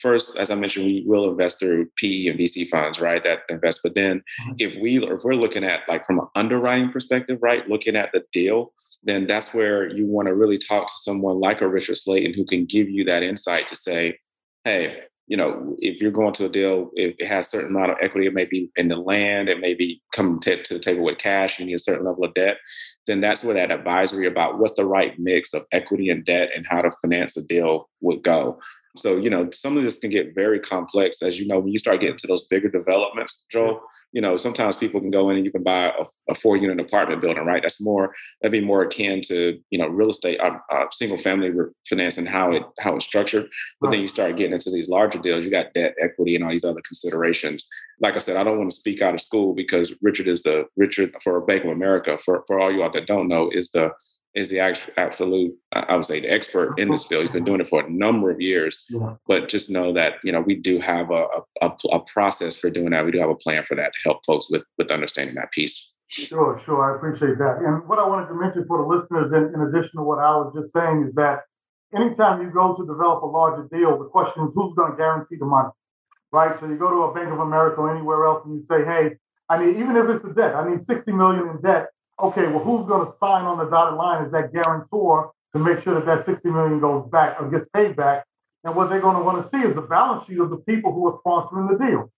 first, as I mentioned, we will invest through PE and VC funds, right? That invest. But then mm-hmm. if we if we're looking at like from an underwriting perspective, right, looking at the deal then that's where you want to really talk to someone like a Richard Slayton who can give you that insight to say, hey, you know, if you're going to a deal, it, it has a certain amount of equity, it may be in the land, it may be coming to, to the table with cash, you need a certain level of debt, then that's where that advisory about what's the right mix of equity and debt and how to finance a deal would go. So, you know, some of this can get very complex as you know, when you start getting to those bigger developments, Joel, you know, sometimes people can go in and you can buy a, a four unit apartment building, right? That's more, that'd be more akin to, you know, real estate, uh, uh, single family financing, how it, how it's structured. But then you start getting into these larger deals, you got debt, equity, and all these other considerations. Like I said, I don't want to speak out of school because Richard is the, Richard for Bank of America, for, for all you out that don't know, is the is the absolute, I would say, the expert in this field. He's been doing it for a number of years. But just know that you know we do have a, a, a process for doing that. We do have a plan for that to help folks with with understanding that piece. Sure, sure. I appreciate that. And what I wanted to mention for the listeners, in, in addition to what I was just saying, is that anytime you go to develop a larger deal, the question is who's going to guarantee the money, right? So you go to a Bank of America or anywhere else, and you say, "Hey, I need even if it's the debt, I need sixty million in debt." Okay, well, who's going to sign on the dotted line as that guarantor to make sure that that 60 million goes back or gets paid back? And what they're going to want to see is the balance sheet of the people who are sponsoring the deal.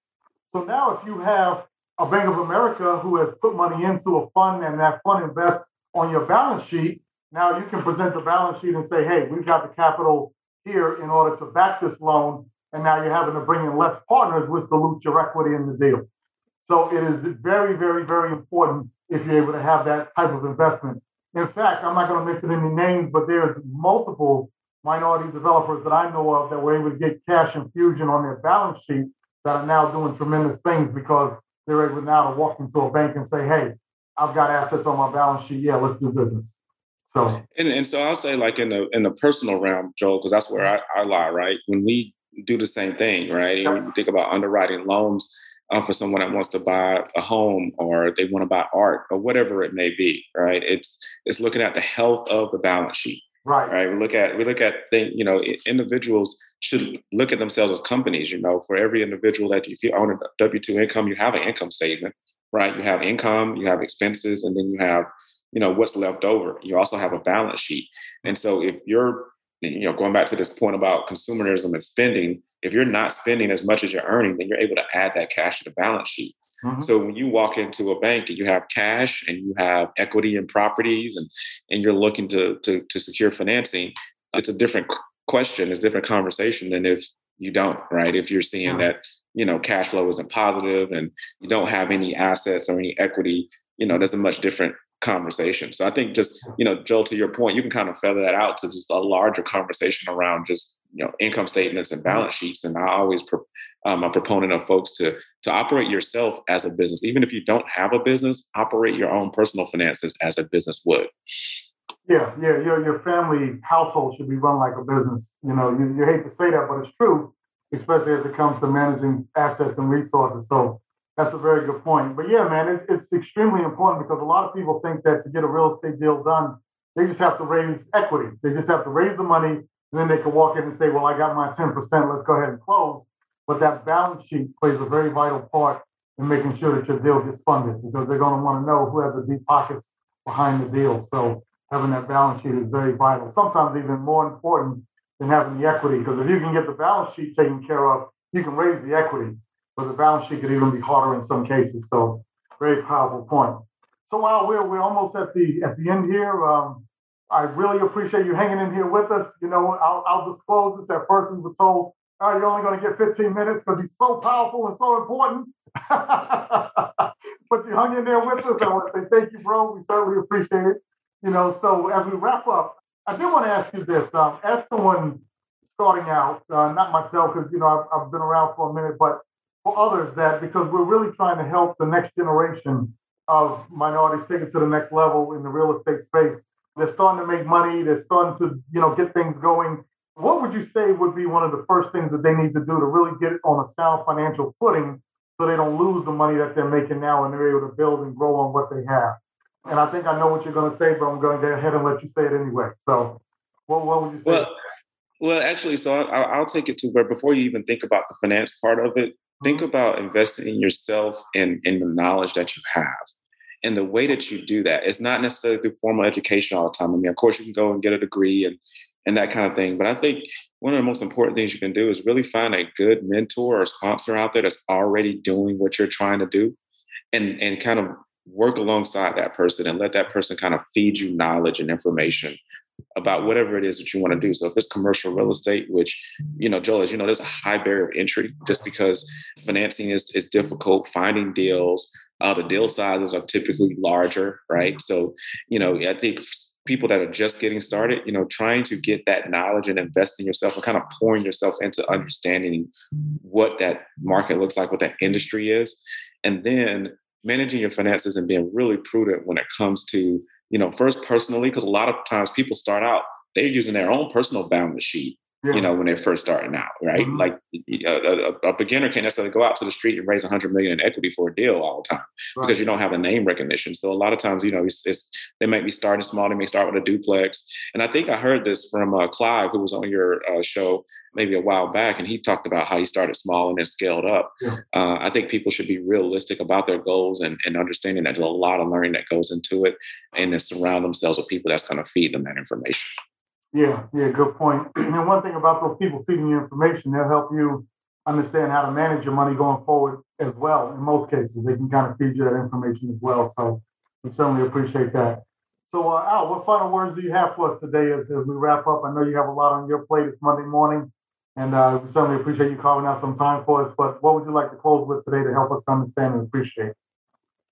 So now, if you have a Bank of America who has put money into a fund and that fund invests on your balance sheet, now you can present the balance sheet and say, hey, we've got the capital here in order to back this loan. and now you're having to bring in less partners, which dilutes your equity in the deal. So it is very, very, very important if you're able to have that type of investment. In fact, I'm not going to mention any names, but there's multiple minority developers that I know of that were able to get cash infusion on their balance sheet that are now doing tremendous things because they're able now to walk into a bank and say, hey, I've got assets on my balance sheet. Yeah, let's do business. So and, and so I'll say like in the in the personal realm, Joel, because that's where I, I lie, right? When we do the same thing, right? When you think about underwriting loans uh, for someone that wants to buy a home or they want to buy art or whatever it may be, right? It's it's looking at the health of the balance sheet. Right. Right. We look at we look at thing, you know, individuals should look at themselves as companies. You know, for every individual that if you own a W two income, you have an income statement, right? You have income, you have expenses, and then you have, you know, what's left over. You also have a balance sheet. And so if you're, you know, going back to this point about consumerism and spending, if you're not spending as much as you're earning, then you're able to add that cash to the balance sheet. Mm-hmm. So when you walk into a bank and you have cash and you have equity in properties and and you're looking to to, to secure financing, it's a different question, it's a different conversation than if you don't, right? If you're seeing that you know cash flow isn't positive and you don't have any assets or any equity, you know, there's a much different conversation. So I think just, you know, Joel, to your point, you can kind of feather that out to just a larger conversation around just, you know, income statements and balance sheets. And I always, um, a proponent of folks to to operate yourself as a business, even if you don't have a business, operate your own personal finances as a business would. Yeah, yeah, your your family household should be run like a business. You know, you, you hate to say that, but it's true, especially as it comes to managing assets and resources. So that's a very good point. But yeah, man, it's, it's extremely important because a lot of people think that to get a real estate deal done, they just have to raise equity. They just have to raise the money, then they can walk in and say, "Well, I got my ten percent. Let's go ahead and close." But that balance sheet plays a very vital part in making sure that your deal gets funded because they're going to want to know who has the deep pockets behind the deal. So having that balance sheet is very vital. Sometimes even more important than having the equity because if you can get the balance sheet taken care of, you can raise the equity but the balance sheet could even be harder in some cases. So very powerful point. So while we're we're almost at the at the end here, um, I really appreciate you hanging in here with us. You know, I'll, I'll disclose this. At first, we were told, "Oh, you're only going to get 15 minutes because he's so powerful and so important." but you hung in there with us. I want to say thank you, bro. We certainly appreciate it. You know, so as we wrap up, I did want to ask you this: um, as someone starting out, uh, not myself, because you know I've, I've been around for a minute, but for others that because we're really trying to help the next generation of minorities take it to the next level in the real estate space. They're starting to make money. They're starting to, you know, get things going. What would you say would be one of the first things that they need to do to really get on a sound financial footing so they don't lose the money that they're making now and they're able to build and grow on what they have? And I think I know what you're going to say, but I'm going to go ahead and let you say it anyway. So, what, what would you say? Well, well, actually, so I'll, I'll take it to where before you even think about the finance part of it, think mm-hmm. about investing in yourself and in the knowledge that you have. And the way that you do that, it's not necessarily through formal education all the time. I mean, of course, you can go and get a degree and and that kind of thing. But I think one of the most important things you can do is really find a good mentor or sponsor out there that's already doing what you're trying to do and and kind of work alongside that person and let that person kind of feed you knowledge and information about whatever it is that you want to do. So if it's commercial real estate, which, you know, Joel, as you know, there's a high barrier of entry just because financing is, is difficult, finding deals, uh, the deal sizes are typically larger, right? So, you know, I think people that are just getting started, you know, trying to get that knowledge and invest in yourself and kind of pouring yourself into understanding what that market looks like, what that industry is. And then managing your finances and being really prudent when it comes to you know, first personally, because a lot of times people start out, they're using their own personal balance sheet, yeah. you know, when they're first starting out, right? Mm-hmm. Like a, a, a, beginner can't necessarily go out to the street and raise 100 million in equity for a deal all the time right. because you don't have a name recognition. So a lot of times, you know, it's, it's, they might be starting small. They may start with a duplex. And I think I heard this from uh, Clive, who was on your uh, show maybe a while back, and he talked about how he started small and then scaled up. Yeah. Uh, I think people should be realistic about their goals and, and understanding that there's a lot of learning that goes into it, and then surround themselves with people that's going to feed them that information. Yeah, yeah, good point. And one thing about those people feeding you information, they'll help you understand how to manage your money going forward as well. In most cases, they can kind of feed you that information as well. So we certainly appreciate that. So, uh, Al, what final words do you have for us today as, as we wrap up? I know you have a lot on your plate. It's Monday morning. And uh, we certainly appreciate you carving out some time for us. But what would you like to close with today to help us understand and appreciate?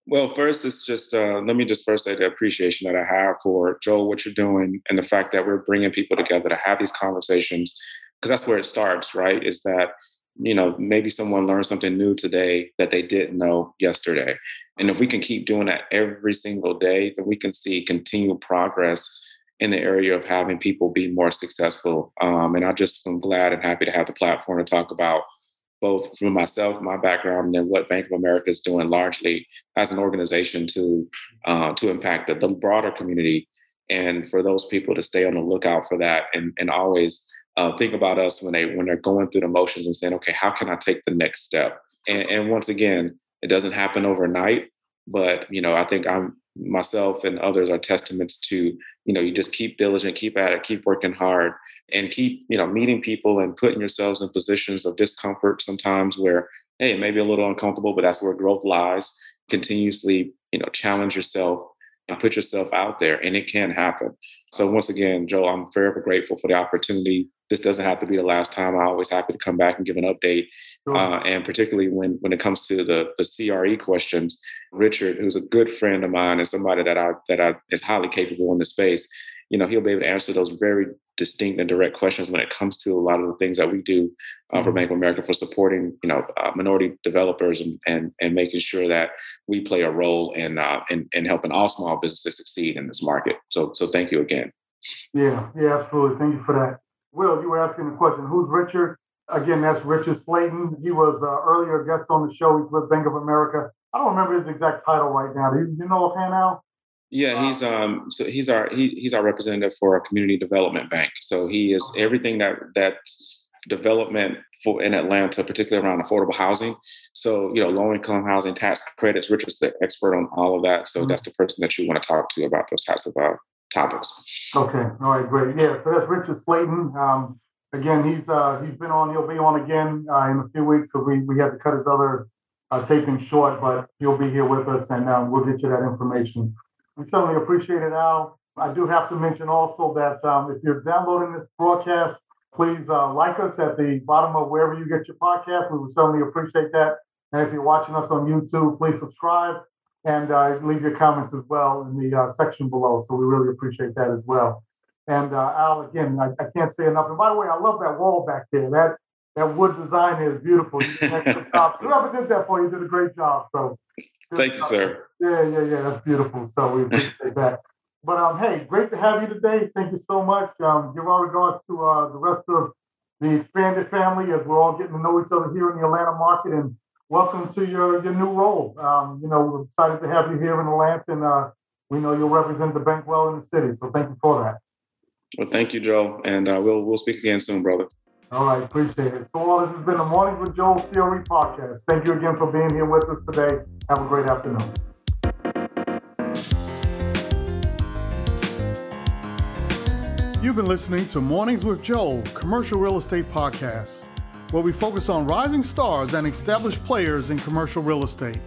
Well, first, it's just uh, let me just first say the appreciation that I have for Joel, what you're doing, and the fact that we're bringing people together to have these conversations, because that's where it starts, right? Is that you know maybe someone learned something new today that they didn't know yesterday, and if we can keep doing that every single day, then we can see continual progress in the area of having people be more successful. Um, and I just am glad and happy to have the platform to talk about both from myself, my background, and then what Bank of America is doing largely as an organization to uh, to impact the, the, broader community, and for those people to stay on the lookout for that, and and always uh, think about us when they when they're going through the motions and saying, okay, how can I take the next step? And, and once again, it doesn't happen overnight, but you know, I think I'm myself and others are testaments to you know you just keep diligent keep at it keep working hard and keep you know meeting people and putting yourselves in positions of discomfort sometimes where hey it may be a little uncomfortable but that's where growth lies. Continuously you know challenge yourself and put yourself out there and it can happen. So once again joe i'm forever grateful for the opportunity this doesn't have to be the last time i'm always happy to come back and give an update sure. uh, and particularly when when it comes to the the cre questions richard who's a good friend of mine and somebody that i that i is highly capable in the space you know he'll be able to answer those very distinct and direct questions when it comes to a lot of the things that we do uh, for mm-hmm. Bank of America for supporting you know uh, minority developers and, and and making sure that we play a role in, uh, in in helping all small businesses succeed in this market. So so thank you again. Yeah, yeah, absolutely. Thank you for that. Will, you were asking the question, who's Richard? Again, that's Richard Slayton. He was uh, earlier guest on the show. He's with Bank of America. I don't remember his exact title right now. Do you, you know offhand now? Yeah, he's um so he's our he, he's our representative for a community development bank. So he is everything that that development for in Atlanta, particularly around affordable housing. So you know, low income housing, tax credits. Richard's the expert on all of that. So mm-hmm. that's the person that you want to talk to about those types of uh, topics. Okay, all right, great. Yeah, so that's Richard Slayton. Um, again, he's uh, he's been on. He'll be on again uh, in a few weeks. So we we had to cut his other uh, taping short, but he'll be here with us, and um, we'll get you that information. We certainly appreciate it, Al. I do have to mention also that um, if you're downloading this broadcast, please uh, like us at the bottom of wherever you get your podcast. We would certainly appreciate that. And if you're watching us on YouTube, please subscribe and uh, leave your comments as well in the uh, section below. So we really appreciate that as well. And uh, Al, again, I, I, can't say enough. And by the way, I love that wall back there. That that wood design is beautiful. Whoever did that for you did a great job. So Thank you, sir. Yeah, yeah, yeah. That's beautiful. So we appreciate that. But um, hey, great to have you today. Thank you so much. Um, give our regards to uh, the rest of the expanded family as we're all getting to know each other here in the Atlanta market. And welcome to your your new role. Um, you know, we're excited to have you here in Atlanta, and uh, we know you'll represent the bank well in the city. So thank you for that. Well, thank you, Joe, and uh, we'll we'll speak again soon, brother. All right, appreciate it. So, all this has been the Morning with Joel CRE podcast. Thank you again for being here with us today. Have a great afternoon. You've been listening to Mornings with Joel, commercial real estate podcast, where we focus on rising stars and established players in commercial real estate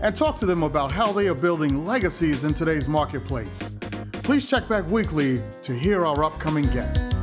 and talk to them about how they are building legacies in today's marketplace. Please check back weekly to hear our upcoming guests.